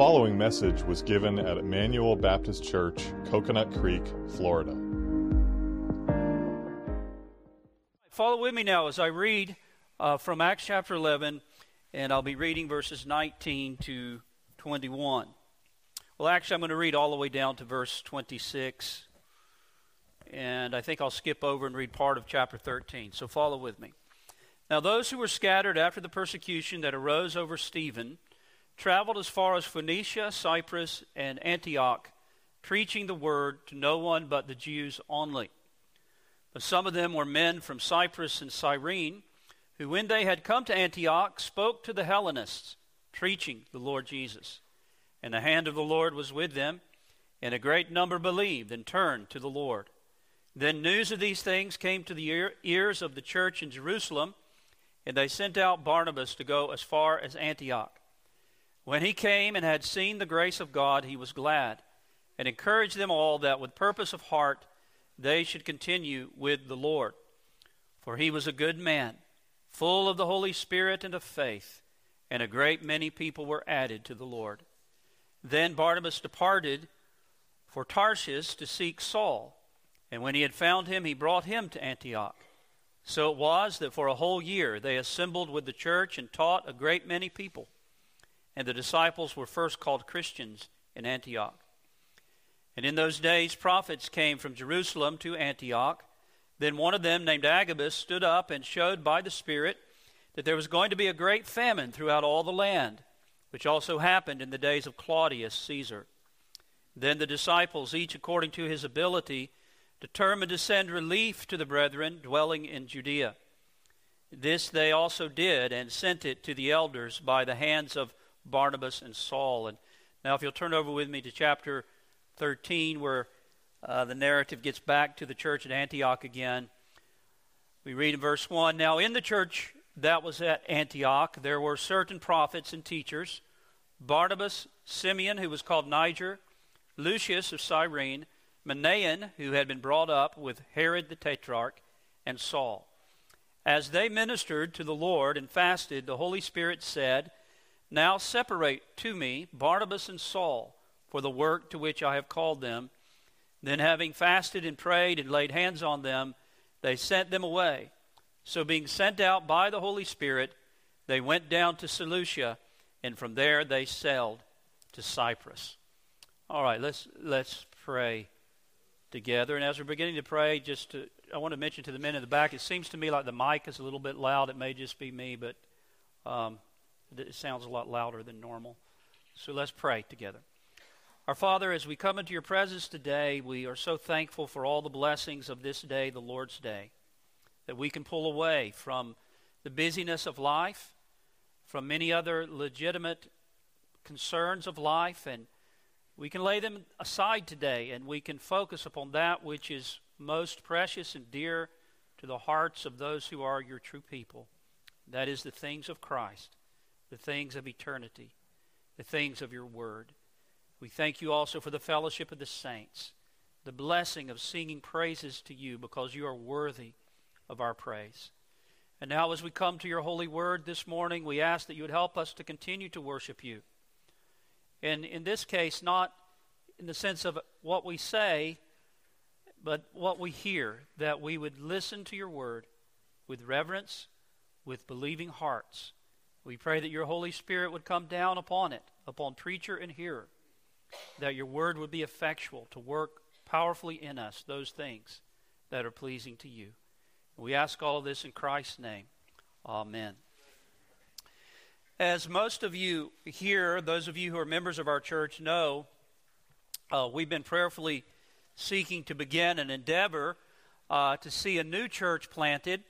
following message was given at Emmanuel Baptist Church, Coconut Creek, Florida. Follow with me now as I read uh, from Acts chapter 11, and I'll be reading verses 19 to 21. Well, actually, I'm going to read all the way down to verse 26, and I think I'll skip over and read part of chapter 13. So follow with me. Now, those who were scattered after the persecution that arose over Stephen traveled as far as Phoenicia, Cyprus, and Antioch, preaching the word to no one but the Jews only. But some of them were men from Cyprus and Cyrene, who, when they had come to Antioch, spoke to the Hellenists, preaching the Lord Jesus. And the hand of the Lord was with them, and a great number believed and turned to the Lord. Then news of these things came to the ears of the church in Jerusalem, and they sent out Barnabas to go as far as Antioch. When he came and had seen the grace of God, he was glad, and encouraged them all that with purpose of heart they should continue with the Lord. For he was a good man, full of the Holy Spirit and of faith, and a great many people were added to the Lord. Then Barnabas departed for Tarsus to seek Saul, and when he had found him, he brought him to Antioch. So it was that for a whole year they assembled with the church and taught a great many people. And the disciples were first called Christians in Antioch. And in those days, prophets came from Jerusalem to Antioch. Then one of them, named Agabus, stood up and showed by the Spirit that there was going to be a great famine throughout all the land, which also happened in the days of Claudius Caesar. Then the disciples, each according to his ability, determined to send relief to the brethren dwelling in Judea. This they also did, and sent it to the elders by the hands of Barnabas and Saul. And now, if you'll turn over with me to chapter 13, where uh, the narrative gets back to the church at Antioch again. We read in verse 1 Now, in the church that was at Antioch, there were certain prophets and teachers Barnabas, Simeon, who was called Niger, Lucius of Cyrene, Manaen, who had been brought up with Herod the Tetrarch, and Saul. As they ministered to the Lord and fasted, the Holy Spirit said, Now separate to me Barnabas and Saul for the work to which I have called them. Then, having fasted and prayed and laid hands on them, they sent them away. So, being sent out by the Holy Spirit, they went down to Seleucia, and from there they sailed to Cyprus. All right, let's let's pray together. And as we're beginning to pray, just to, I want to mention to the men in the back, it seems to me like the mic is a little bit loud. It may just be me, but um, it sounds a lot louder than normal. So let's pray together. Our Father, as we come into your presence today, we are so thankful for all the blessings of this day, the Lord's Day, that we can pull away from the busyness of life, from many other legitimate concerns of life, and we can lay them aside today and we can focus upon that which is most precious and dear to the hearts of those who are your true people. That is the things of Christ, the things of eternity, the things of your word. We thank you also for the fellowship of the saints, the blessing of singing praises to you because you are worthy of our praise. And now, as we come to your holy word this morning, we ask that you would help us to continue to worship you. And in this case, not in the sense of what we say, but what we hear, that we would listen to your word with reverence, with believing hearts. We pray that your Holy Spirit would come down upon it, upon preacher and hearer that your word would be effectual to work powerfully in us those things that are pleasing to you. We ask all of this in Christ's name. Amen. As most of you here, those of you who are members of our church, know, uh, we've been prayerfully seeking to begin an endeavor uh, to see a new church planted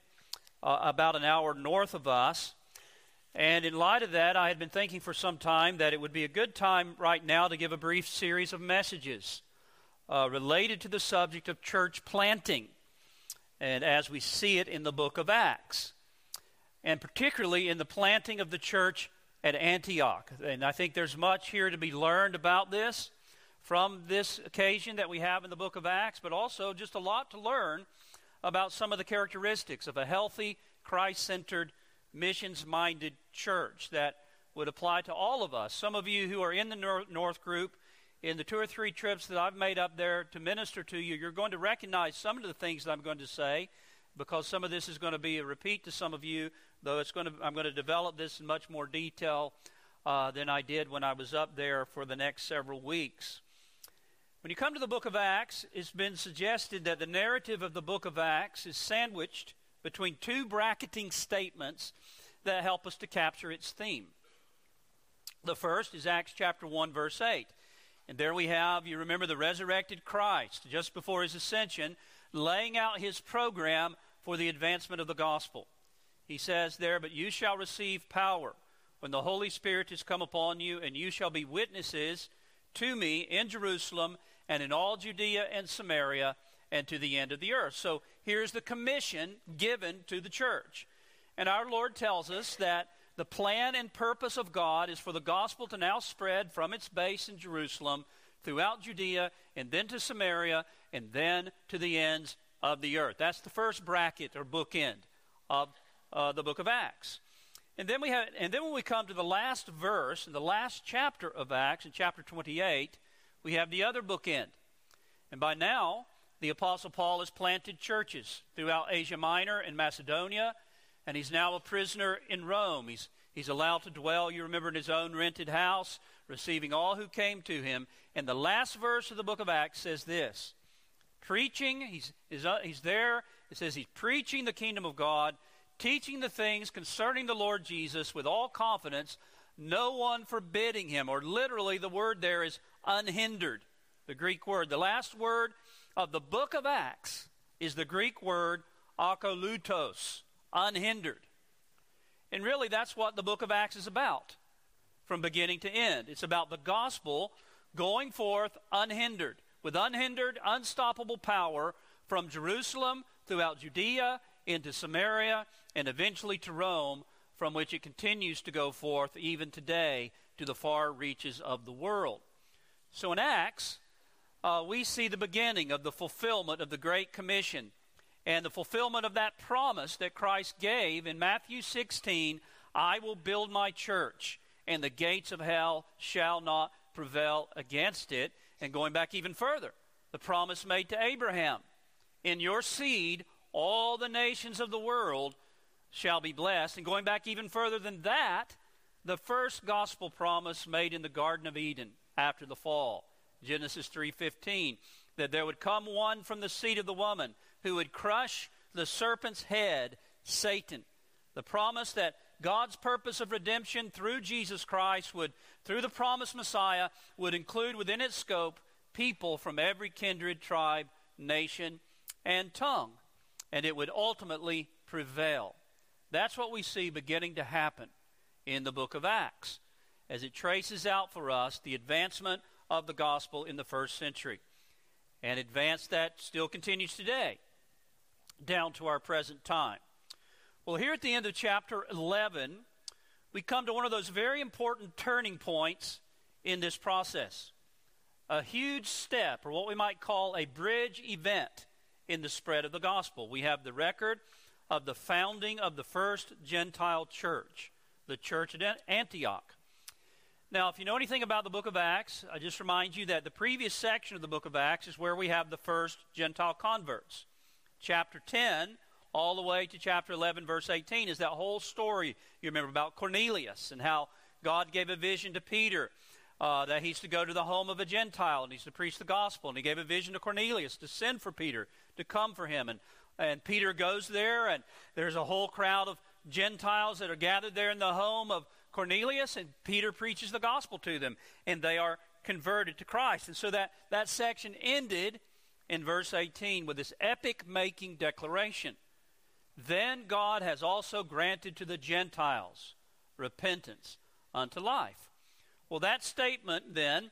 uh, about an hour north of us. And in light of that, I had been thinking for some time that it would be a good time right now to give a brief series of messages uh, related to the subject of church planting, and as we see it in the book of Acts, and particularly in the planting of the church at Antioch. And I think there's much here to be learned about this from this occasion that we have in the book of Acts, but also just a lot to learn about some of the characteristics of a healthy, Christ centered missions minded church that would apply to all of us. Some of you who are in the North Group, in the two or three trips that I've made up there to minister to you, you're going to recognize some of the things that I'm going to say because some of this is going to be a repeat to some of you, though it's going to, I'm going to develop this in much more detail uh, than I did when I was up there for the next several weeks. When you come to the book of Acts, it's been suggested that the narrative of the book of Acts is sandwiched between two bracketing statements that help us to capture its theme. The first is Acts chapter 1, verse 8. And there we have, you remember, the resurrected Christ just before his ascension, laying out his program for the advancement of the gospel. He says there, But you shall receive power when the Holy Spirit has come upon you, and you shall be witnesses to me in Jerusalem and in all Judea and Samaria and to the end of the earth. So here's the commission given to the church. And our Lord tells us that the plan and purpose of God is for the gospel to now spread from its base in Jerusalem throughout Judea and then to Samaria and then to the ends of the earth. That's the first bracket or bookend of uh, the book of Acts. And then we have, and then when we come to the last verse in the last chapter of Acts, in chapter 28, we have the other bookend. And by now, the Apostle Paul has planted churches throughout Asia Minor and Macedonia, and he's now a prisoner in Rome. He's, he's allowed to dwell, you remember, in his own rented house, receiving all who came to him. And the last verse of the book of Acts says this preaching, he's, he's, uh, he's there, it says he's preaching the kingdom of God teaching the things concerning the Lord Jesus with all confidence, no one forbidding him. Or literally, the word there is unhindered, the Greek word. The last word of the book of Acts is the Greek word akolutos, unhindered. And really, that's what the book of Acts is about from beginning to end. It's about the gospel going forth unhindered, with unhindered, unstoppable power from Jerusalem throughout Judea into Samaria and eventually to Rome, from which it continues to go forth even today to the far reaches of the world. So in Acts, uh, we see the beginning of the fulfillment of the Great Commission and the fulfillment of that promise that Christ gave in Matthew 16 I will build my church, and the gates of hell shall not prevail against it. And going back even further, the promise made to Abraham In your seed, all the nations of the world shall be blessed. And going back even further than that, the first gospel promise made in the Garden of Eden after the fall, Genesis 3:15, that there would come one from the seed of the woman who would crush the serpent's head, Satan. The promise that God's purpose of redemption through Jesus Christ would through the promised Messiah would include within its scope people from every kindred, tribe, nation, and tongue, and it would ultimately prevail. That's what we see beginning to happen in the book of Acts as it traces out for us the advancement of the gospel in the first century. And advance that still continues today down to our present time. Well, here at the end of chapter 11, we come to one of those very important turning points in this process. A huge step, or what we might call a bridge event in the spread of the gospel. We have the record of the founding of the first Gentile church, the church at Antioch. Now, if you know anything about the book of Acts, I just remind you that the previous section of the book of Acts is where we have the first Gentile converts. Chapter 10, all the way to chapter 11, verse 18, is that whole story you remember about Cornelius and how God gave a vision to Peter uh, that he's to go to the home of a Gentile and he's to preach the gospel. And he gave a vision to Cornelius to send for Peter to come for him. And and Peter goes there, and there's a whole crowd of Gentiles that are gathered there in the home of Cornelius, and Peter preaches the gospel to them, and they are converted to Christ. And so that, that section ended in verse 18 with this epic making declaration. Then God has also granted to the Gentiles repentance unto life. Well, that statement then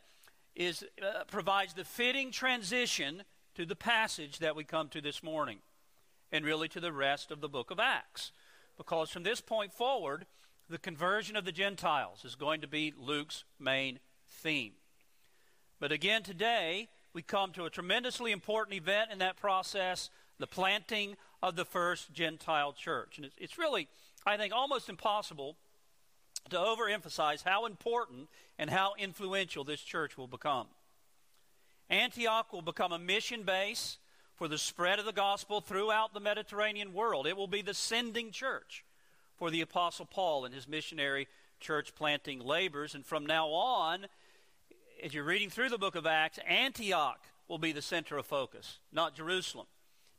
is, uh, provides the fitting transition to the passage that we come to this morning and really to the rest of the book of Acts. Because from this point forward, the conversion of the Gentiles is going to be Luke's main theme. But again, today, we come to a tremendously important event in that process the planting of the first Gentile church. And it's, it's really, I think, almost impossible to overemphasize how important and how influential this church will become. Antioch will become a mission base for the spread of the gospel throughout the Mediterranean world. It will be the sending church for the Apostle Paul and his missionary church planting labors. And from now on, as you're reading through the book of Acts, Antioch will be the center of focus, not Jerusalem.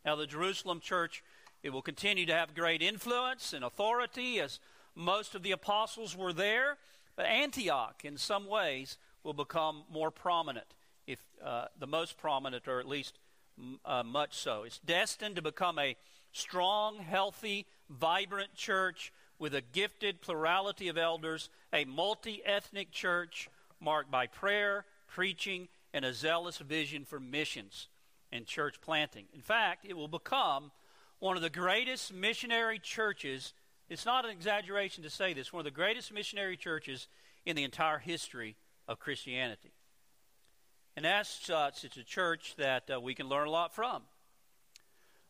Now, the Jerusalem church, it will continue to have great influence and authority as most of the apostles were there, but Antioch, in some ways, will become more prominent, if uh, the most prominent, or at least uh, much so. It's destined to become a strong, healthy, vibrant church with a gifted plurality of elders, a multi ethnic church marked by prayer, preaching, and a zealous vision for missions and church planting. In fact, it will become one of the greatest missionary churches. It's not an exaggeration to say this, one of the greatest missionary churches in the entire history of Christianity. And as such, it's a church that uh, we can learn a lot from.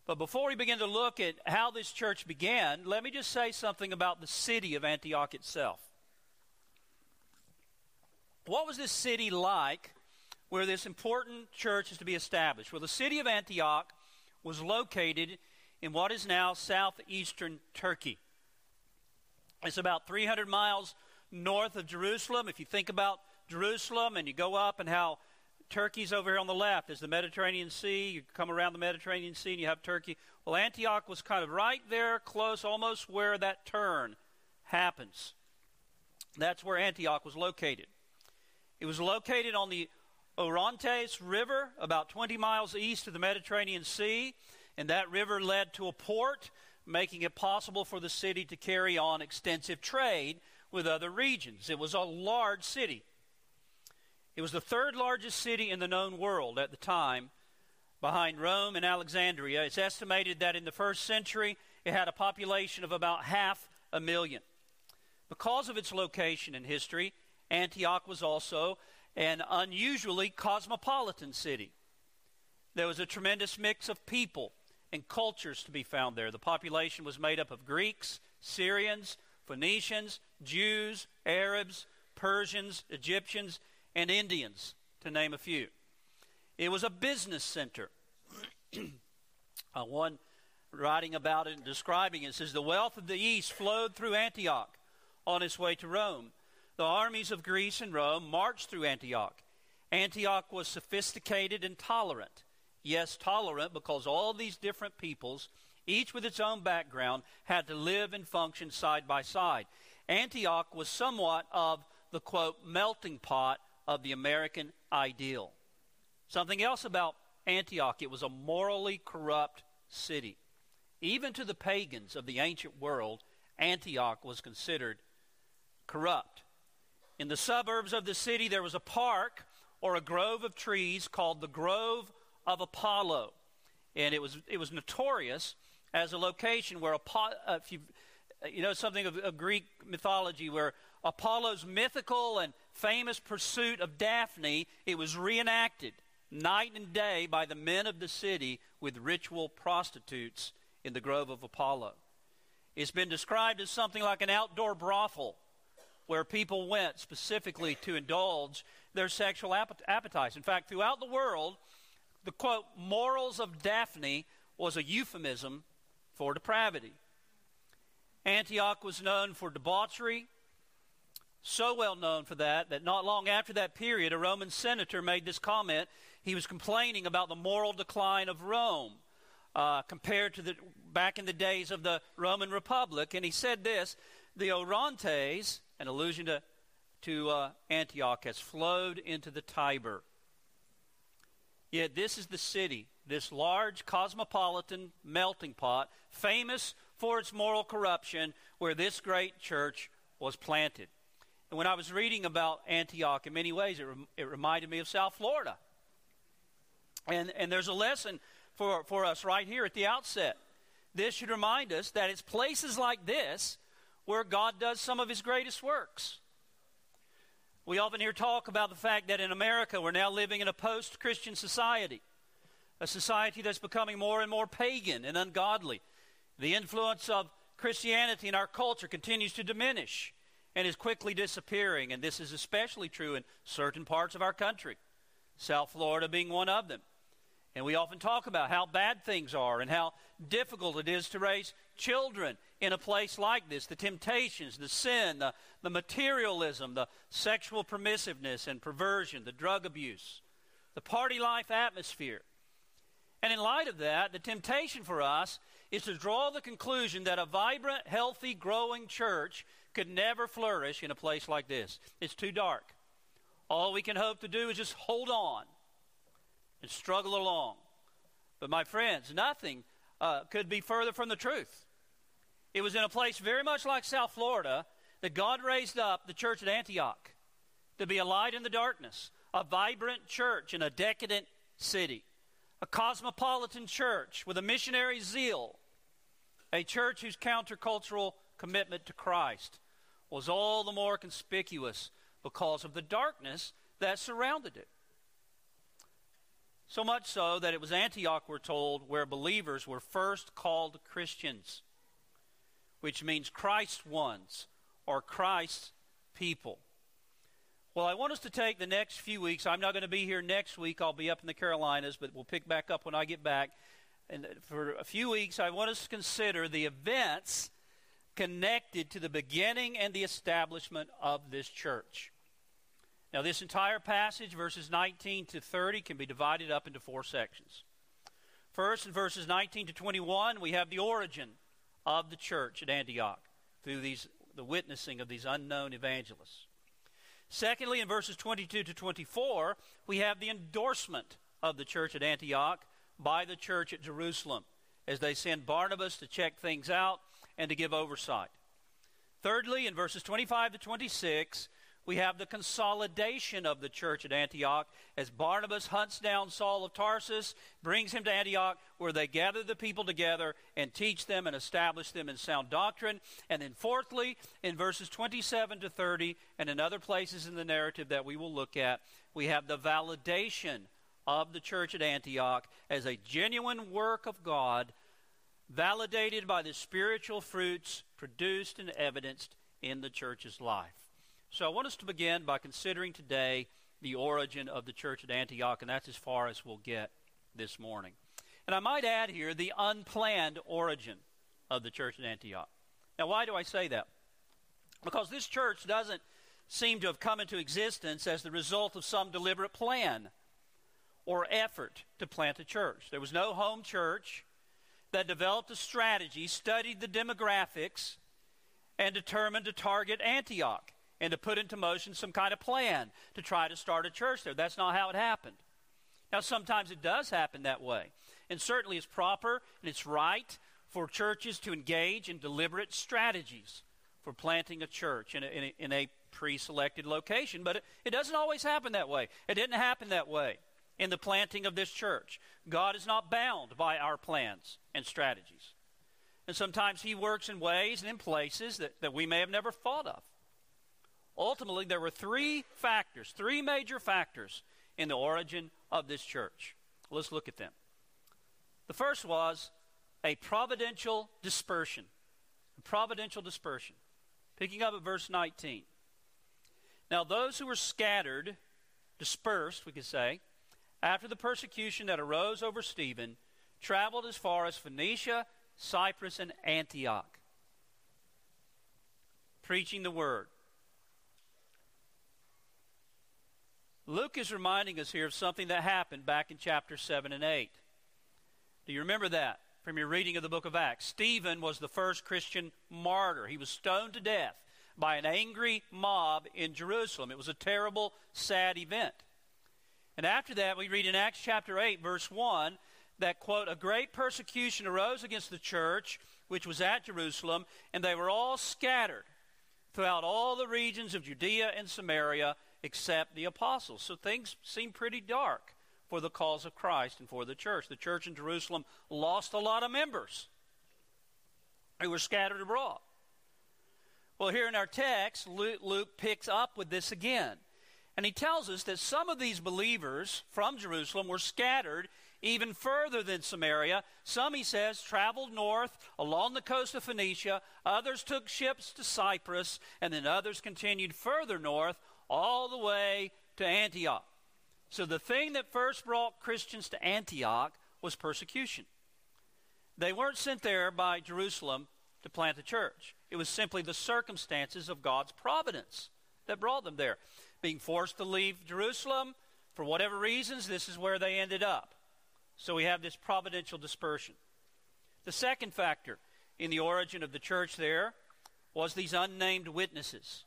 But before we begin to look at how this church began, let me just say something about the city of Antioch itself. What was this city like where this important church is to be established. Well, the city of Antioch was located in what is now southeastern Turkey. It's about 300 miles north of Jerusalem. If you think about Jerusalem and you go up and how Turkey's over here on the left, there's the Mediterranean Sea. You come around the Mediterranean Sea and you have Turkey. Well, Antioch was kind of right there, close, almost where that turn happens. That's where Antioch was located. It was located on the Orontes River, about 20 miles east of the Mediterranean Sea, and that river led to a port, making it possible for the city to carry on extensive trade with other regions. It was a large city. It was the third largest city in the known world at the time, behind Rome and Alexandria. It's estimated that in the first century it had a population of about half a million. Because of its location and history, Antioch was also an unusually cosmopolitan city. There was a tremendous mix of people and cultures to be found there. The population was made up of Greeks, Syrians, Phoenicians, Jews, Arabs, Persians, Egyptians, and Indians, to name a few. It was a business center. uh, one writing about it and describing it says the wealth of the East flowed through Antioch on its way to Rome the armies of Greece and Rome marched through Antioch. Antioch was sophisticated and tolerant. Yes, tolerant because all these different peoples, each with its own background, had to live and function side by side. Antioch was somewhat of the quote melting pot of the American ideal. Something else about Antioch, it was a morally corrupt city. Even to the pagans of the ancient world, Antioch was considered corrupt. In the suburbs of the city, there was a park or a grove of trees called the Grove of Apollo. And it was, it was notorious as a location where, Apollo, uh, if you, uh, you know, something of, of Greek mythology where Apollo's mythical and famous pursuit of Daphne, it was reenacted night and day by the men of the city with ritual prostitutes in the Grove of Apollo. It's been described as something like an outdoor brothel where people went specifically to indulge their sexual appetites. In fact, throughout the world, the quote, morals of Daphne was a euphemism for depravity. Antioch was known for debauchery, so well known for that that not long after that period, a Roman senator made this comment. He was complaining about the moral decline of Rome uh, compared to the back in the days of the Roman Republic, and he said this: the Orontes an allusion to, to uh, Antioch, has flowed into the Tiber. Yet this is the city, this large cosmopolitan melting pot, famous for its moral corruption, where this great church was planted. And when I was reading about Antioch, in many ways, it, rem- it reminded me of South Florida. And, and there's a lesson for, for us right here at the outset. This should remind us that it's places like this where God does some of his greatest works. We often hear talk about the fact that in America we're now living in a post Christian society, a society that's becoming more and more pagan and ungodly. The influence of Christianity in our culture continues to diminish. And is quickly disappearing. And this is especially true in certain parts of our country, South Florida being one of them. And we often talk about how bad things are and how difficult it is to raise children in a place like this. The temptations, the sin, the, the materialism, the sexual permissiveness and perversion, the drug abuse, the party life atmosphere. And in light of that, the temptation for us is to draw the conclusion that a vibrant, healthy, growing church could never flourish in a place like this. It's too dark. All we can hope to do is just hold on and struggle along. But, my friends, nothing uh, could be further from the truth. It was in a place very much like South Florida that God raised up the church at Antioch to be a light in the darkness, a vibrant church in a decadent city, a cosmopolitan church with a missionary zeal, a church whose countercultural commitment to Christ was all the more conspicuous because of the darkness that surrounded it. So much so that it was Antioch, we're told, where believers were first called Christians, which means Christ's ones or Christ's people. Well, I want us to take the next few weeks. I'm not going to be here next week. I'll be up in the Carolinas, but we'll pick back up when I get back. And for a few weeks, I want us to consider the events connected to the beginning and the establishment of this church. Now, this entire passage, verses 19 to 30, can be divided up into four sections. First, in verses 19 to 21, we have the origin of the church at Antioch through these, the witnessing of these unknown evangelists. Secondly, in verses 22 to 24, we have the endorsement of the church at Antioch by the church at Jerusalem as they send Barnabas to check things out and to give oversight. Thirdly, in verses 25 to 26, we have the consolidation of the church at Antioch as Barnabas hunts down Saul of Tarsus, brings him to Antioch, where they gather the people together and teach them and establish them in sound doctrine. And then, fourthly, in verses 27 to 30, and in other places in the narrative that we will look at, we have the validation of the church at Antioch as a genuine work of God, validated by the spiritual fruits produced and evidenced in the church's life. So I want us to begin by considering today the origin of the church at Antioch, and that's as far as we'll get this morning. And I might add here the unplanned origin of the church at Antioch. Now, why do I say that? Because this church doesn't seem to have come into existence as the result of some deliberate plan or effort to plant a church. There was no home church that developed a strategy, studied the demographics, and determined to target Antioch and to put into motion some kind of plan to try to start a church there. That's not how it happened. Now, sometimes it does happen that way. And certainly it's proper and it's right for churches to engage in deliberate strategies for planting a church in a, in a, in a pre selected location. But it, it doesn't always happen that way. It didn't happen that way in the planting of this church. God is not bound by our plans and strategies. And sometimes He works in ways and in places that, that we may have never thought of. Ultimately, there were three factors, three major factors in the origin of this church. Let's look at them. The first was a providential dispersion. A providential dispersion. Picking up at verse 19. Now, those who were scattered, dispersed, we could say, after the persecution that arose over Stephen, traveled as far as Phoenicia, Cyprus, and Antioch, preaching the word. Luke is reminding us here of something that happened back in chapter 7 and 8. Do you remember that from your reading of the book of Acts? Stephen was the first Christian martyr. He was stoned to death by an angry mob in Jerusalem. It was a terrible, sad event. And after that, we read in Acts chapter 8, verse 1, that, quote, a great persecution arose against the church which was at Jerusalem, and they were all scattered throughout all the regions of Judea and Samaria except the apostles. So things seem pretty dark for the cause of Christ and for the church. The church in Jerusalem lost a lot of members who were scattered abroad. Well, here in our text, Luke, Luke picks up with this again. And he tells us that some of these believers from Jerusalem were scattered even further than Samaria. Some, he says, traveled north along the coast of Phoenicia. Others took ships to Cyprus. And then others continued further north all the way to Antioch. So the thing that first brought Christians to Antioch was persecution. They weren't sent there by Jerusalem to plant a church. It was simply the circumstances of God's providence that brought them there. Being forced to leave Jerusalem, for whatever reasons, this is where they ended up. So we have this providential dispersion. The second factor in the origin of the church there was these unnamed witnesses.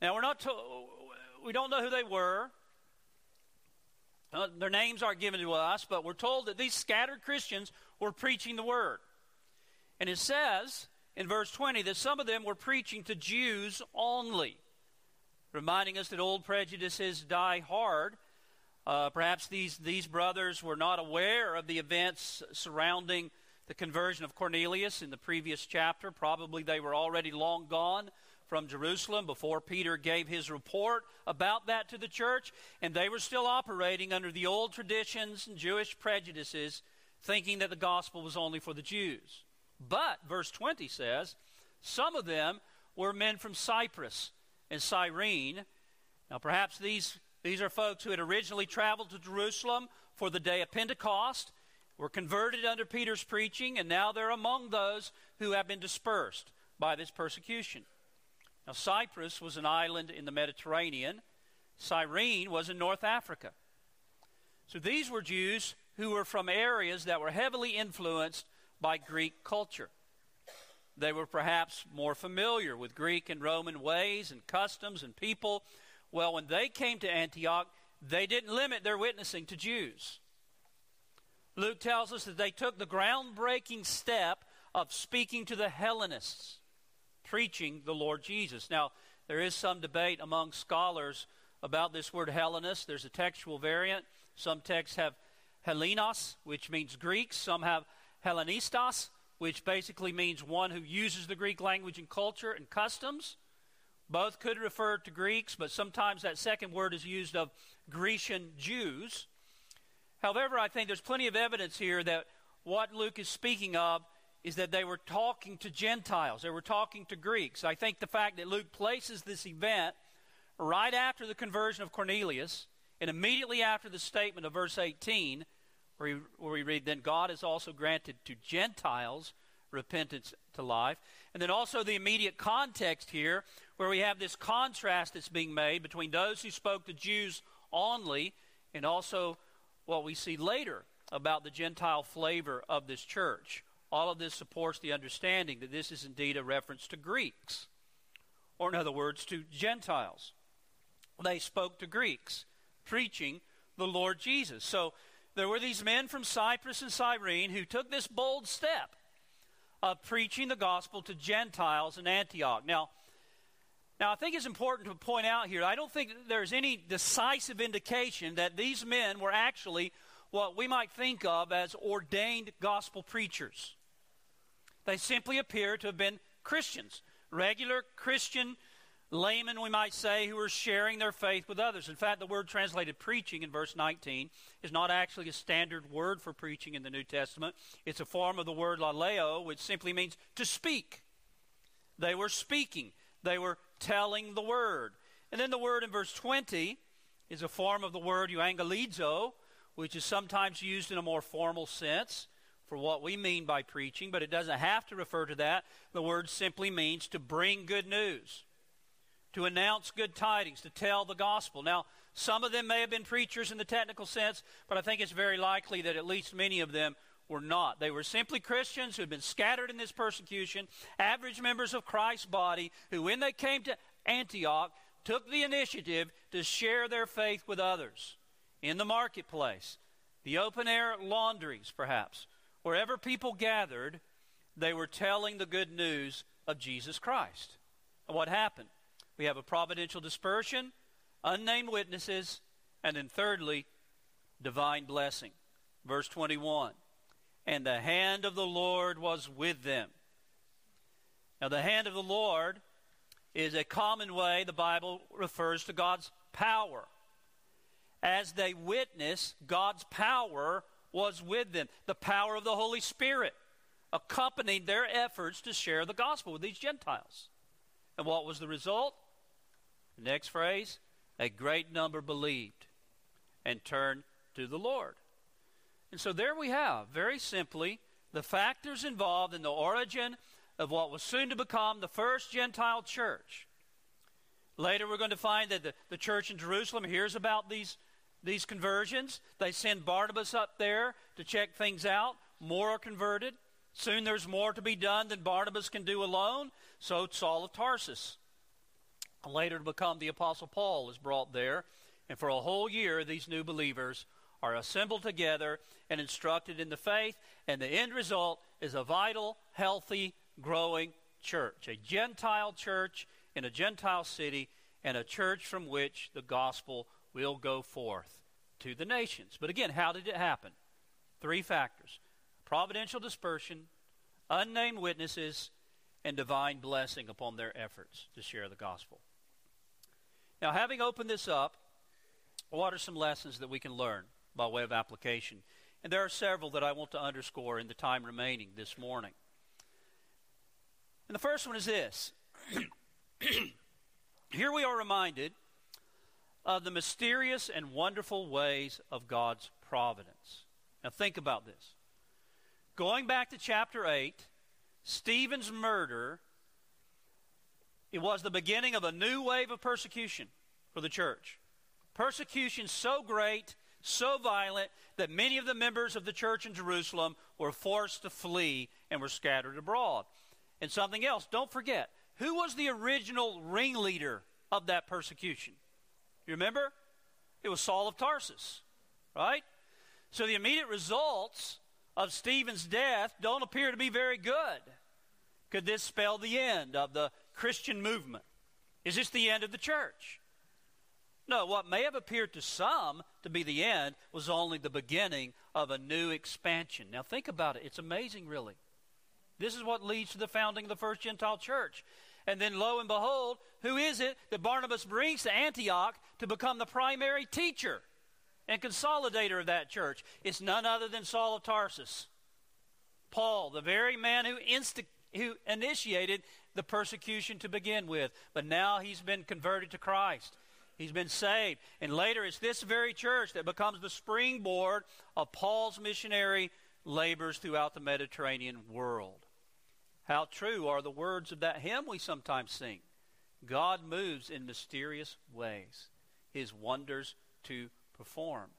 Now we're not to, we don't know who they were. Uh, their names aren't given to us, but we're told that these scattered Christians were preaching the word. And it says in verse 20 that some of them were preaching to Jews only, reminding us that old prejudices die hard. Uh, perhaps these, these brothers were not aware of the events surrounding the conversion of Cornelius in the previous chapter. Probably they were already long gone from Jerusalem before Peter gave his report about that to the church, and they were still operating under the old traditions and Jewish prejudices, thinking that the gospel was only for the Jews. But, verse 20 says, some of them were men from Cyprus and Cyrene. Now, perhaps these, these are folks who had originally traveled to Jerusalem for the day of Pentecost, were converted under Peter's preaching, and now they're among those who have been dispersed by this persecution. Now, Cyprus was an island in the Mediterranean, Cyrene was in North Africa. So these were Jews who were from areas that were heavily influenced by Greek culture. They were perhaps more familiar with Greek and Roman ways and customs and people. Well, when they came to Antioch, they didn't limit their witnessing to Jews. Luke tells us that they took the groundbreaking step of speaking to the Hellenists preaching the Lord Jesus. Now, there is some debate among scholars about this word Hellenist. There's a textual variant. Some texts have Hellenos, which means Greeks. Some have Hellenistas, which basically means one who uses the Greek language and culture and customs. Both could refer to Greeks, but sometimes that second word is used of Grecian Jews. However, I think there's plenty of evidence here that what Luke is speaking of is that they were talking to Gentiles, they were talking to Greeks. I think the fact that Luke places this event right after the conversion of Cornelius and immediately after the statement of verse 18, where we, where we read, Then God has also granted to Gentiles repentance to life. And then also the immediate context here, where we have this contrast that's being made between those who spoke to Jews only and also what we see later about the Gentile flavor of this church. All of this supports the understanding that this is indeed a reference to Greeks, or in other words, to Gentiles. They spoke to Greeks, preaching the Lord Jesus. So there were these men from Cyprus and Cyrene who took this bold step of preaching the gospel to Gentiles in Antioch. Now, now I think it's important to point out here, I don't think there's any decisive indication that these men were actually what we might think of as ordained gospel preachers. They simply appear to have been Christians, regular Christian laymen, we might say, who are sharing their faith with others. In fact, the word translated preaching in verse 19 is not actually a standard word for preaching in the New Testament. It's a form of the word laleo, which simply means to speak. They were speaking, they were telling the word. And then the word in verse 20 is a form of the word euangelizo, which is sometimes used in a more formal sense for what we mean by preaching, but it doesn't have to refer to that. The word simply means to bring good news, to announce good tidings, to tell the gospel. Now, some of them may have been preachers in the technical sense, but I think it's very likely that at least many of them were not. They were simply Christians who had been scattered in this persecution, average members of Christ's body, who, when they came to Antioch, took the initiative to share their faith with others in the marketplace, the open air laundries, perhaps, Wherever people gathered, they were telling the good news of Jesus Christ. What happened? We have a providential dispersion, unnamed witnesses, and then thirdly, divine blessing. Verse 21 And the hand of the Lord was with them. Now, the hand of the Lord is a common way the Bible refers to God's power. As they witnessed, God's power was with them. The power of the Holy Spirit accompanied their efforts to share the gospel with these Gentiles. And what was the result? Next phrase a great number believed and turned to the Lord. And so there we have, very simply, the factors involved in the origin of what was soon to become the first Gentile church. Later, we're going to find that the, the church in Jerusalem hears about these, these conversions. They send Barnabas up there to check things out. More are converted. Soon there's more to be done than Barnabas can do alone. So Saul of Tarsus, later to become the Apostle Paul, is brought there. And for a whole year, these new believers are assembled together and instructed in the faith. And the end result is a vital, healthy, growing church. A Gentile church in a Gentile city, and a church from which the gospel will go forth to the nations. But again, how did it happen? Three factors providential dispersion, unnamed witnesses, and divine blessing upon their efforts to share the gospel. Now, having opened this up, what are some lessons that we can learn by way of application? And there are several that I want to underscore in the time remaining this morning. And the first one is this Here we are reminded of the mysterious and wonderful ways of God's providence. Now, think about this. Going back to chapter 8, Stephen's murder, it was the beginning of a new wave of persecution for the church. Persecution so great, so violent, that many of the members of the church in Jerusalem were forced to flee and were scattered abroad. And something else, don't forget, who was the original ringleader of that persecution? You remember? It was Saul of Tarsus, right? So the immediate results of Stephen's death don't appear to be very good. Could this spell the end of the Christian movement? Is this the end of the church? No, what may have appeared to some to be the end was only the beginning of a new expansion. Now, think about it. It's amazing, really. This is what leads to the founding of the first Gentile church. And then, lo and behold, who is it that Barnabas brings to Antioch to become the primary teacher? and consolidator of that church. It's none other than Saul of Tarsus. Paul, the very man who, insti- who initiated the persecution to begin with. But now he's been converted to Christ. He's been saved. And later, it's this very church that becomes the springboard of Paul's missionary labors throughout the Mediterranean world. How true are the words of that hymn we sometimes sing God moves in mysterious ways, his wonders to perform.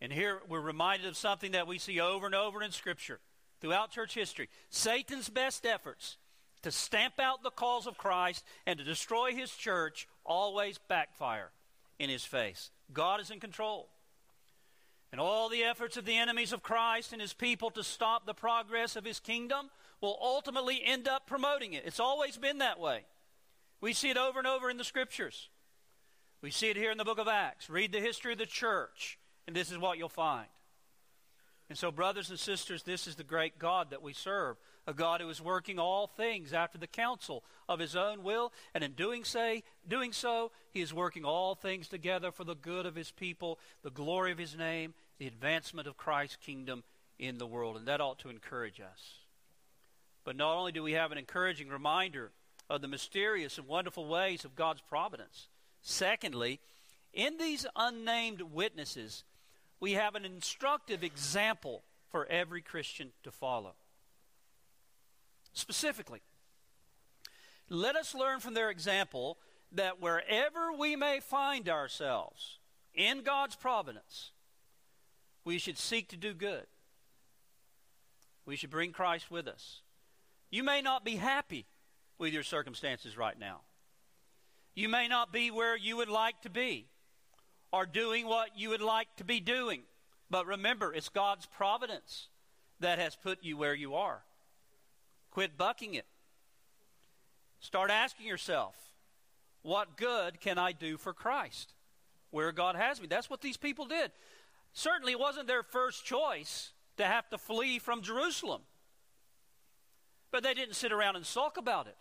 And here we're reminded of something that we see over and over in Scripture throughout church history. Satan's best efforts to stamp out the cause of Christ and to destroy his church always backfire in his face. God is in control. And all the efforts of the enemies of Christ and his people to stop the progress of his kingdom will ultimately end up promoting it. It's always been that way. We see it over and over in the scriptures. We see it here in the book of Acts. Read the history of the church, and this is what you'll find. And so, brothers and sisters, this is the great God that we serve a God who is working all things after the counsel of his own will, and in doing, say, doing so, he is working all things together for the good of his people, the glory of his name, the advancement of Christ's kingdom in the world. And that ought to encourage us. But not only do we have an encouraging reminder of the mysterious and wonderful ways of God's providence, Secondly, in these unnamed witnesses, we have an instructive example for every Christian to follow. Specifically, let us learn from their example that wherever we may find ourselves in God's providence, we should seek to do good. We should bring Christ with us. You may not be happy with your circumstances right now. You may not be where you would like to be or doing what you would like to be doing. But remember, it's God's providence that has put you where you are. Quit bucking it. Start asking yourself, what good can I do for Christ? Where God has me. That's what these people did. Certainly, it wasn't their first choice to have to flee from Jerusalem. But they didn't sit around and sulk about it.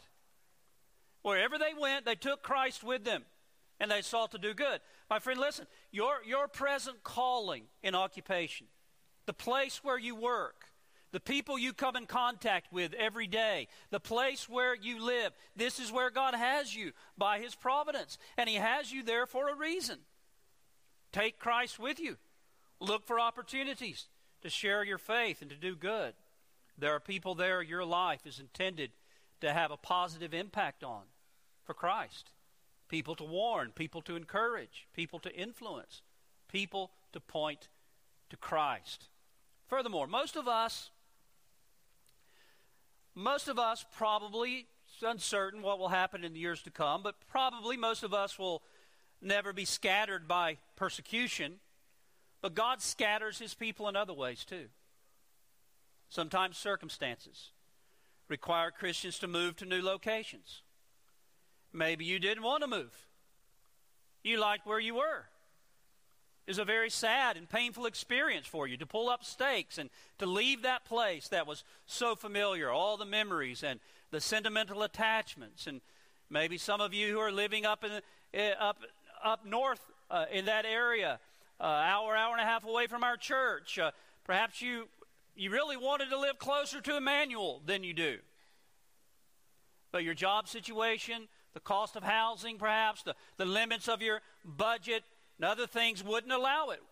Wherever they went, they took Christ with them and they sought to do good. My friend, listen, your, your present calling in occupation, the place where you work, the people you come in contact with every day, the place where you live, this is where God has you by His providence. And He has you there for a reason. Take Christ with you. Look for opportunities to share your faith and to do good. There are people there your life is intended to have a positive impact on for Christ. People to warn, people to encourage, people to influence, people to point to Christ. Furthermore, most of us most of us probably it's uncertain what will happen in the years to come, but probably most of us will never be scattered by persecution. But God scatters his people in other ways too. Sometimes circumstances require Christians to move to new locations. Maybe you didn't want to move. You liked where you were. Was a very sad and painful experience for you to pull up stakes and to leave that place that was so familiar, all the memories and the sentimental attachments. And maybe some of you who are living up in uh, up up north uh, in that area, uh, hour hour and a half away from our church, uh, perhaps you you really wanted to live closer to Emmanuel than you do. But your job situation, the cost of housing, perhaps, the, the limits of your budget, and other things wouldn't allow it.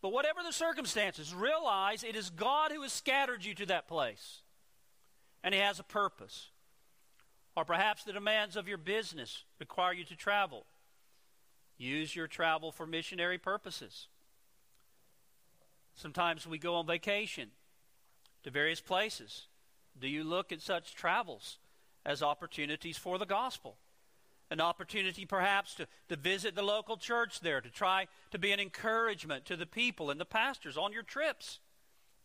But whatever the circumstances, realize it is God who has scattered you to that place. And He has a purpose. Or perhaps the demands of your business require you to travel. Use your travel for missionary purposes. Sometimes we go on vacation to various places. Do you look at such travels as opportunities for the gospel? An opportunity perhaps to, to visit the local church there, to try to be an encouragement to the people and the pastors on your trips.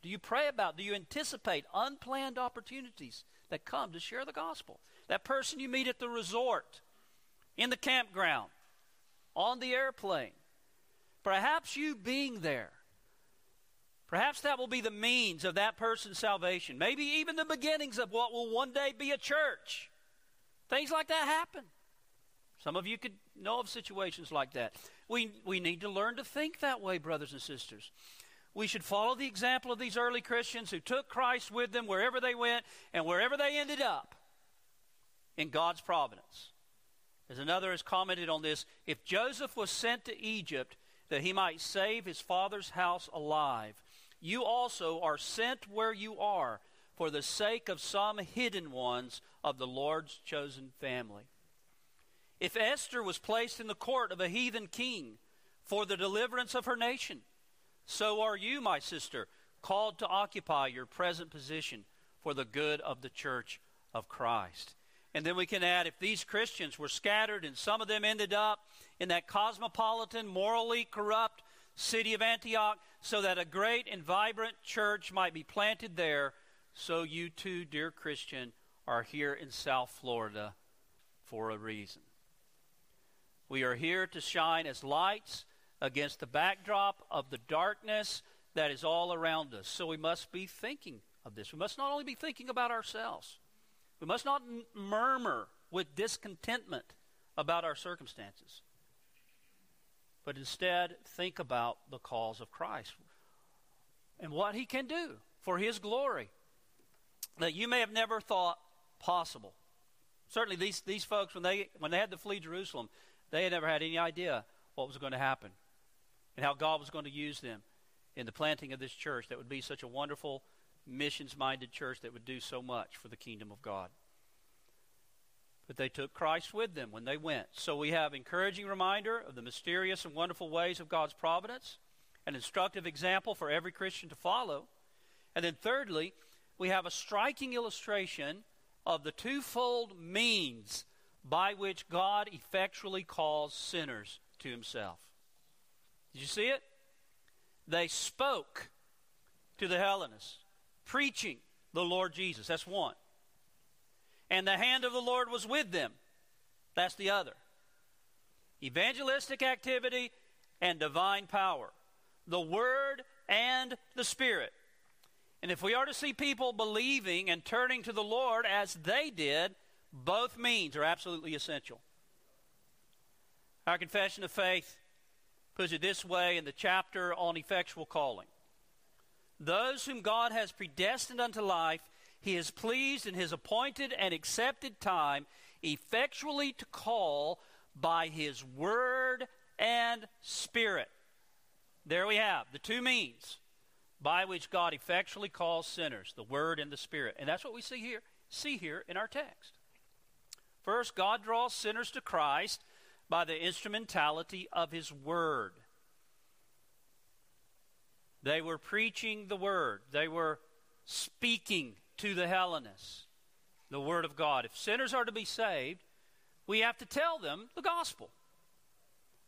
Do you pray about, do you anticipate unplanned opportunities that come to share the gospel? That person you meet at the resort, in the campground, on the airplane. Perhaps you being there Perhaps that will be the means of that person's salvation. Maybe even the beginnings of what will one day be a church. Things like that happen. Some of you could know of situations like that. We, we need to learn to think that way, brothers and sisters. We should follow the example of these early Christians who took Christ with them wherever they went and wherever they ended up in God's providence. As another has commented on this, if Joseph was sent to Egypt that he might save his father's house alive, you also are sent where you are for the sake of some hidden ones of the Lord's chosen family. If Esther was placed in the court of a heathen king for the deliverance of her nation, so are you, my sister, called to occupy your present position for the good of the church of Christ. And then we can add if these Christians were scattered and some of them ended up in that cosmopolitan, morally corrupt city of Antioch, so that a great and vibrant church might be planted there. So you too, dear Christian, are here in South Florida for a reason. We are here to shine as lights against the backdrop of the darkness that is all around us. So we must be thinking of this. We must not only be thinking about ourselves, we must not murmur with discontentment about our circumstances but instead think about the cause of Christ and what he can do for his glory that you may have never thought possible. Certainly these, these folks when they when they had to flee Jerusalem, they had never had any idea what was going to happen and how God was going to use them in the planting of this church that would be such a wonderful missions minded church that would do so much for the kingdom of God. But they took Christ with them when they went. So we have encouraging reminder of the mysterious and wonderful ways of God's providence, an instructive example for every Christian to follow. And then thirdly, we have a striking illustration of the twofold means by which God effectually calls sinners to himself. Did you see it? They spoke to the Hellenists, preaching the Lord Jesus. That's one and the hand of the Lord was with them. That's the other. Evangelistic activity and divine power. The Word and the Spirit. And if we are to see people believing and turning to the Lord as they did, Both means are absolutely essential. Our confession of faith puts it this way in the chapter on effectual calling Those whom God has predestined unto life, he is pleased in his appointed and accepted time effectually to call by his word and spirit. There we have the two means by which God effectually calls sinners, the word and the spirit. And that's what we see here, see here in our text. First, God draws sinners to Christ by the instrumentality of his word. They were preaching the word. They were speaking to the Hellenists the word of God. If sinners are to be saved, we have to tell them the gospel.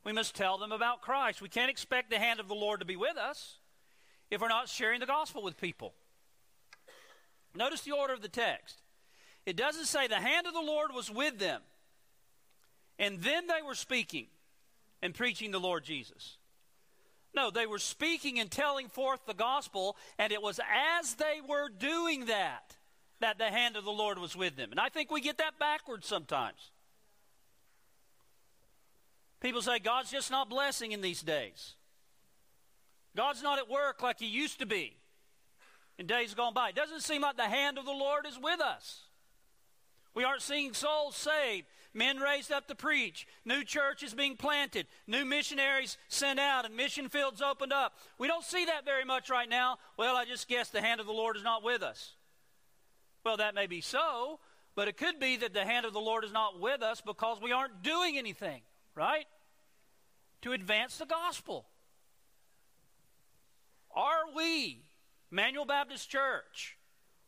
We must tell them about Christ. We can't expect the hand of the Lord to be with us if we're not sharing the gospel with people. Notice the order of the text. It doesn't say the hand of the Lord was with them, and then they were speaking and preaching the Lord Jesus. No, they were speaking and telling forth the gospel, and it was as they were doing that that the hand of the Lord was with them. And I think we get that backwards sometimes. People say God's just not blessing in these days. God's not at work like He used to be in days gone by. It doesn't seem like the hand of the Lord is with us. We aren't seeing souls saved, men raised up to preach, new churches being planted, new missionaries sent out, and mission fields opened up. We don't see that very much right now. Well, I just guess the hand of the Lord is not with us. Well, that may be so, but it could be that the hand of the Lord is not with us because we aren't doing anything right? To advance the gospel. Are we, Emmanuel Baptist Church,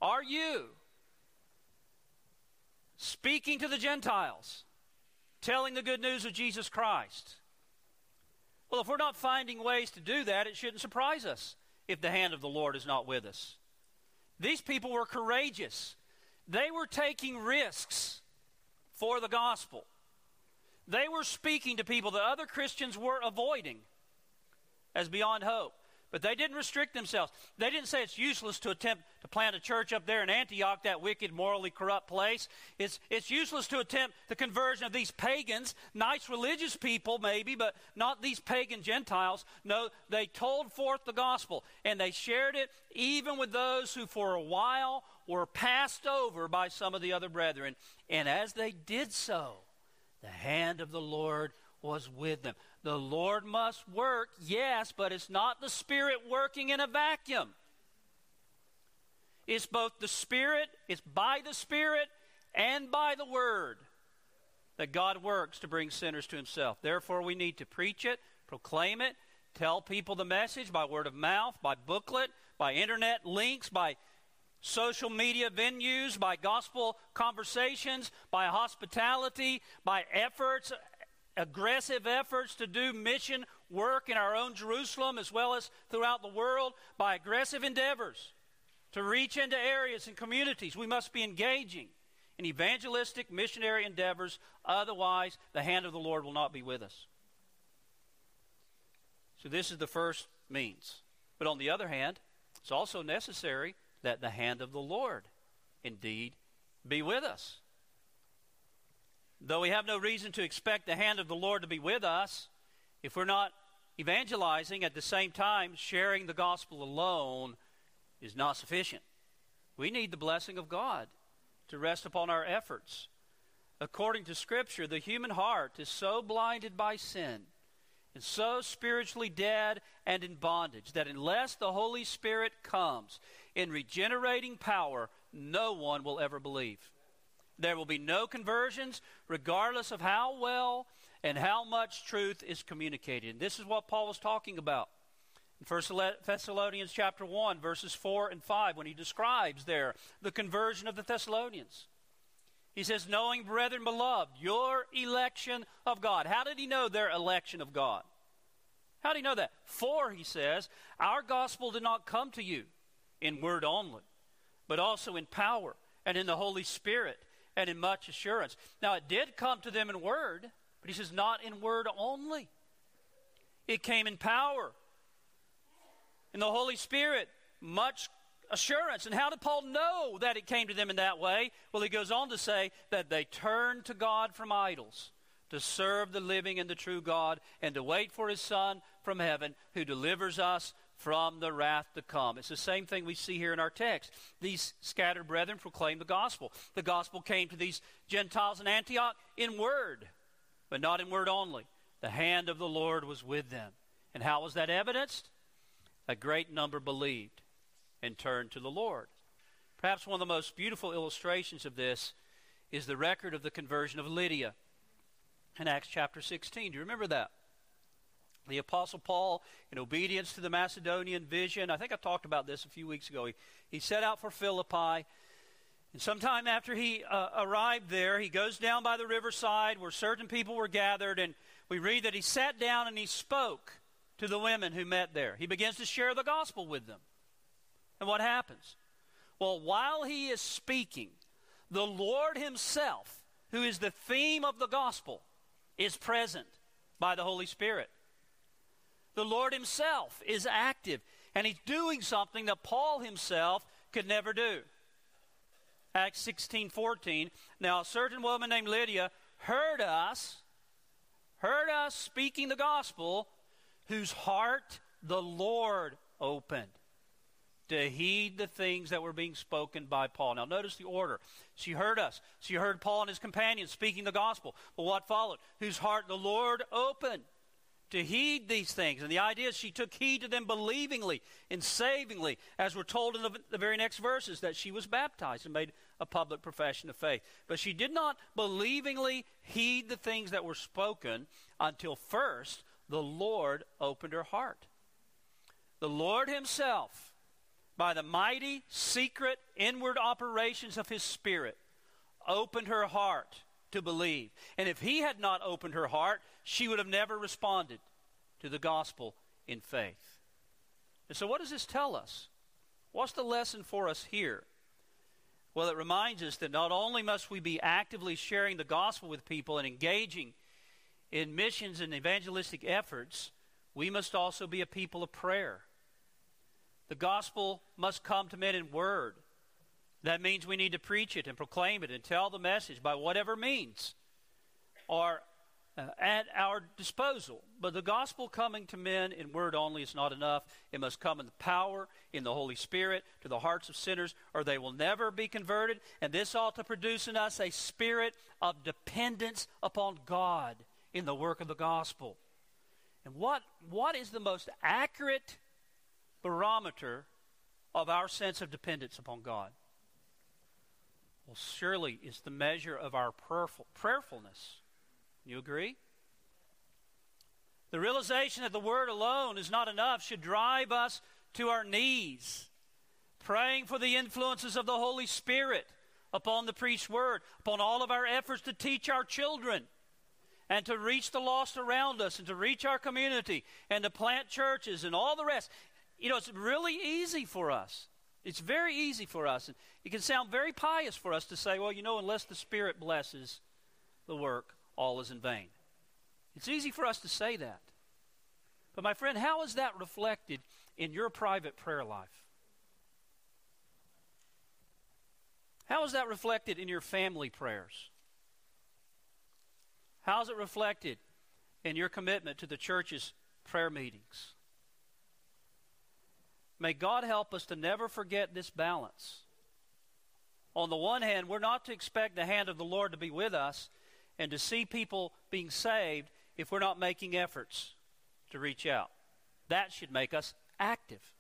are you speaking to the Gentiles, telling the good news of Jesus Christ? Well, if we're not finding ways to do that, it shouldn't surprise us if the hand of the Lord is not with us. These people were courageous. They were taking risks for the gospel. They were speaking to people that other Christians were avoiding as beyond hope. But they didn't restrict themselves. They didn't say it's useless to attempt to plant a church up there in Antioch, that wicked, morally corrupt place. It's, it's useless to attempt the conversion of these pagans, nice religious people maybe, but not these pagan Gentiles. No, they told forth the gospel, and they shared it even with those who for a while were passed over by some of the other brethren. And as they did so, the hand of the Lord was with them. The Lord must work, yes, but it's not the Spirit working in a vacuum. It's both the Spirit, it's by the Spirit and by the Word that God works to bring sinners to Himself. Therefore, we need to preach it, proclaim it, tell people the message by word of mouth, by booklet, by internet links, by social media venues, by gospel conversations, by hospitality, by efforts, aggressive efforts to do mission work in our own Jerusalem as well as throughout the world, by aggressive endeavors to reach into areas and communities. We must be engaging in evangelistic missionary endeavors, otherwise, the hand of the Lord will not be with us. So, this is the first means. But on the other hand, it's also necessary that the hand of the Lord indeed be with us. Though we have no reason to expect the hand of the Lord to be with us, if we're not evangelizing at the same time, sharing the gospel alone is not sufficient. We need the blessing of God to rest upon our efforts. According to Scripture, the human heart is so blinded by sin and so spiritually dead and in bondage that unless the Holy Spirit comes in regenerating power, no one will ever believe. There will be no conversions, regardless of how well and how much truth is communicated. And this is what Paul was talking about in 1 Thessalonians chapter 1, verses 4 and 5, when he describes there the conversion of the Thessalonians. He says, Knowing, brethren beloved, your election of God. How did he know their election of God? How do you know that? For, he says, our gospel did not come to you in word only, but also in power and in the Holy Spirit and in much assurance. Now, it did come to them in word, but he says, not in word only. It came in power. In the Holy Spirit, much assurance. And how did Paul know that it came to them in that way? Well, he goes on to say that they turned to God from idols to serve the living and the true God and to wait for his Son from heaven who delivers us from the wrath to come. It's the same thing we see here in our text. These scattered brethren proclaimed the gospel. The gospel came to these Gentiles in Antioch in word, but not in word only. The hand of the Lord was with them. And how was that evidenced? A great number believed and turned to the Lord. Perhaps one of the most beautiful illustrations of this is the record of the conversion of Lydia in Acts chapter 16. Do you remember that? The Apostle Paul, in obedience to the Macedonian vision, I think I talked about this a few weeks ago. He, he set out for Philippi. And sometime after he uh, arrived there, he goes down by the riverside where certain people were gathered, and we read that he sat down and he spoke to the women who met there. He begins to share the gospel with them. And what happens? Well, while he is speaking, the Lord Himself, who is the theme of the gospel, is present by the Holy Spirit. The Lord Himself is active, and He's doing something that Paul himself could never do. Acts 16 14. Now, a certain woman named Lydia heard us, heard us speaking the gospel, whose heart the Lord opened to heed the things that were being spoken by Paul. Now, notice the order. She heard us. She heard Paul and his companions speaking the gospel. But what followed? Whose heart the Lord opened to heed these things. And the idea is she took heed to them believingly and savingly, as we're told in the, the, very next verses, that she was baptized and made a public profession of faith. But she did not believingly heed the things that were spoken until first the Lord opened her heart. The Lord Himself, by the mighty, secret, inward operations of His Spirit, opened her heart to believe. And if He had not opened her heart, she would have never responded to the gospel in faith. And so, what does this tell us? What's the lesson for us here? Well, it reminds us that not only must we be actively sharing the gospel with people and engaging in missions and evangelistic efforts, we must also be a people of prayer. The gospel must come to men in word. That means we need to preach it and proclaim it and tell the message by whatever means are uh, at our disposal. But the gospel coming to men in word only is not enough. It must come in the power, in the Holy Spirit, to the hearts of sinners, or they will never be converted. And this ought to produce in us a spirit of dependence upon God in the work of the gospel. And what, what is the most accurate barometer of our sense of dependence upon God? Well, surely it's the measure of our prayerful, prayerfulness. You agree? The realization that the Word alone is not enough should drive us to our knees, praying for the influences of the Holy Spirit upon the preached Word, upon all of our efforts to teach our children and to reach the lost around us and to reach our community and to plant churches and all the rest. You know, it's really easy for us. It's very easy for us. And it can sound very pious for us to say, well, you know, unless the Spirit blesses the work, all is in vain. It's easy for us to say that. But, my friend, how is that reflected in your private prayer life? How is that reflected in your family prayers? How is it reflected in your commitment to the church's prayer meetings? May God help us to never forget this balance. On the one hand, we're not to expect the hand of the Lord to be with us and to see people being saved if we're not making efforts to reach out. That should make us active.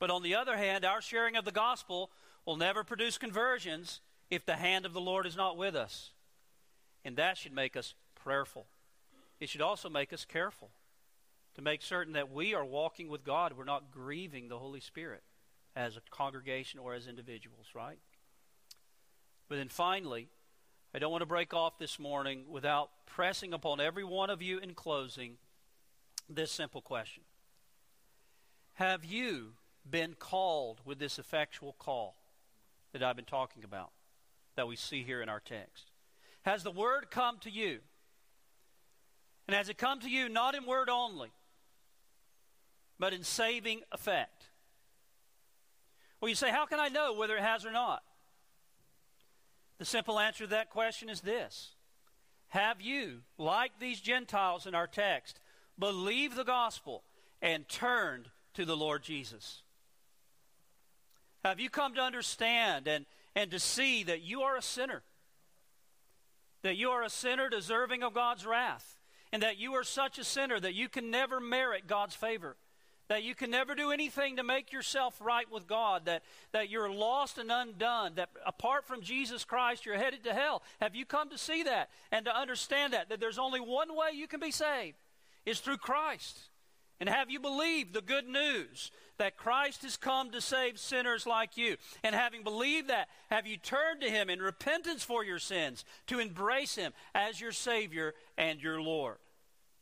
But on the other hand, our sharing of the gospel will never produce conversions if the hand of the Lord is not with us. And that should make us prayerful. It should also make us careful to make certain that we are walking with God. We're not grieving the Holy Spirit as a congregation or as individuals, right? But then finally, I don't want to break off this morning without pressing upon every one of you in closing this simple question Have you been called with this effectual call that I've been talking about, that we see here in our text? Has the word come to you? And has it come to you not in word only, but in saving effect? Well, you say, How can I know whether it has or not? The simple answer to that question is this Have you, like these Gentiles in our text, believed the gospel and turned to the Lord Jesus? Have you come to understand and, and to see that you are a sinner? That you are a sinner deserving of God's wrath? And that you are such a sinner that you can never merit God's favor? That you can never do anything to make yourself right with God, that, that you're lost and undone, that apart from Jesus Christ, you're headed to hell. Have you come to see that and to understand that? That there's only one way you can be saved is through Christ. And have you believed the good news that Christ has come to save sinners like you? And having believed that, have you turned to Him in repentance for your sins to embrace Him as your Savior and your Lord?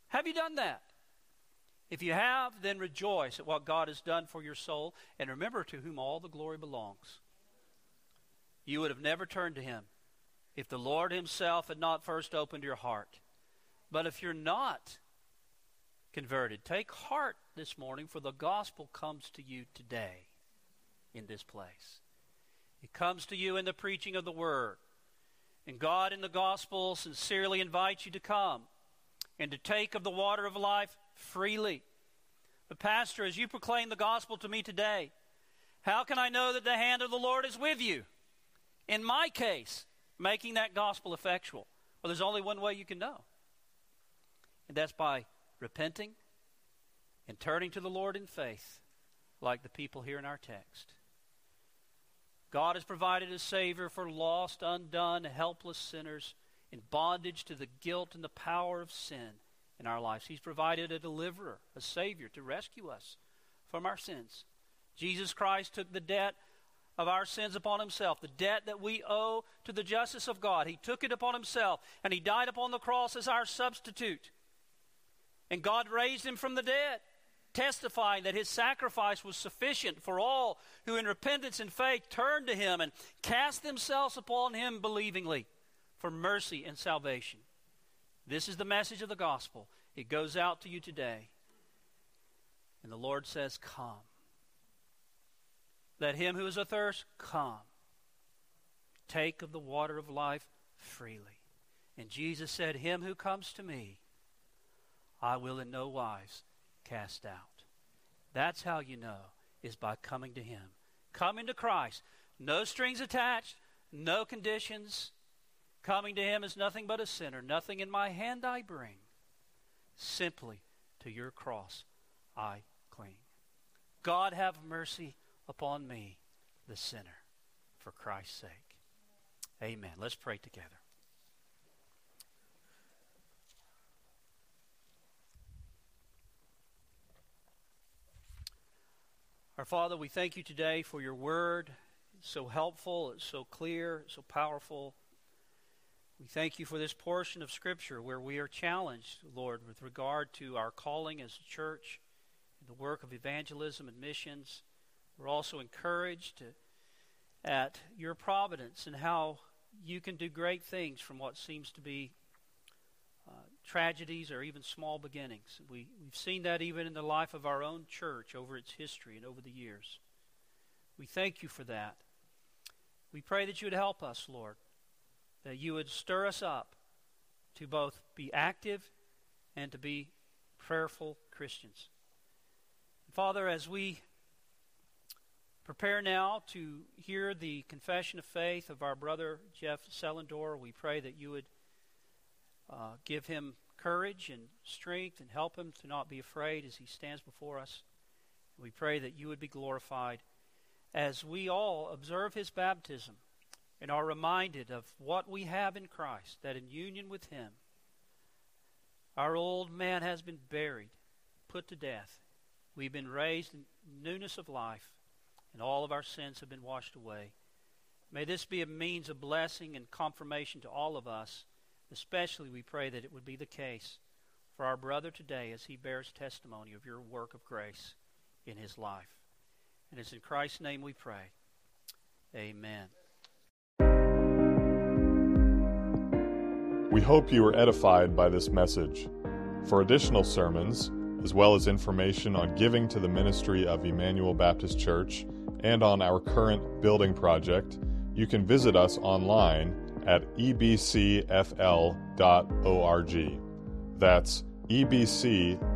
Have you done that? If you have, then rejoice at what God has done for your soul, and remember to whom all the glory belongs. You would have never turned to Him if the Lord Himself had not first opened your heart. But if you're not converted, take heart this morning, for the gospel comes to you today in this place. It comes to you in the preaching of the word. And God in the gospel sincerely invites you to come and to take of the water of life freely. But, Pastor, as you proclaim the gospel to me today, how can I know that the hand of the Lord is with you? In my case, making that gospel effectual. Well, there's only one way you can know, and that's by repenting and turning to the Lord in faith, like the people here in our text. God has provided a Savior for lost, undone, helpless sinners in bondage to the guilt and the power of sin in our lives. He's provided a deliverer, a Savior to rescue us from our sins. Jesus Christ took the debt of our sins upon himself, the debt that we owe to the justice of God. He took it upon himself, and he died upon the cross as our substitute. And God raised him from the dead, testifying that his sacrifice was sufficient for all who, in repentance and faith, turn to him and cast themselves upon him believingly for mercy and salvation. This is the message of the gospel. It goes out to you today. And the Lord says, Come. Let him who is athirst come. Take of the water of life freely. And Jesus said, Him who comes to me, I will in no wise cast out. That's how you know, is by coming to Him. Coming to Christ. No strings attached, no conditions. Coming to him is nothing but a sinner. Nothing in my hand I bring. Simply to your cross I cling. God have mercy upon me, the sinner, for Christ's sake. Amen. Let's pray together. Our Father, we thank you today for your word. It's so helpful, it's so clear, it's so powerful. We thank you for this portion of Scripture where we are challenged, Lord, with regard to our calling as a church, and the work of evangelism and missions. We're also encouraged at your providence and how you can do great things from what seems to be uh, tragedies or even small beginnings. We, we've seen that even in the life of our own church over its history and over the years. We thank you for that. We pray that you would help us, Lord that you would stir us up to both be active and to be prayerful Christians. Father, as we prepare now to hear the confession of faith of our brother Jeff Selendor, we pray that you would uh, give him courage and strength and help him to not be afraid as he stands before us. We pray that you would be glorified as we all observe his baptism and are reminded of what we have in Christ, that in union with Him, our old man has been buried, put to death. We've been raised in newness of life, and all of our sins have been washed away. May this be a means of blessing and confirmation to all of us. Especially, we pray that it would be the case for our brother today as he bears testimony of your work of grace in his life. And it's in Christ's name we pray. Amen. We hope you were edified by this message. For additional sermons, as well as information on giving to the ministry of Emmanuel Baptist Church and on our current building project, you can visit us online at ebcfl.org. That's ebcfl.org.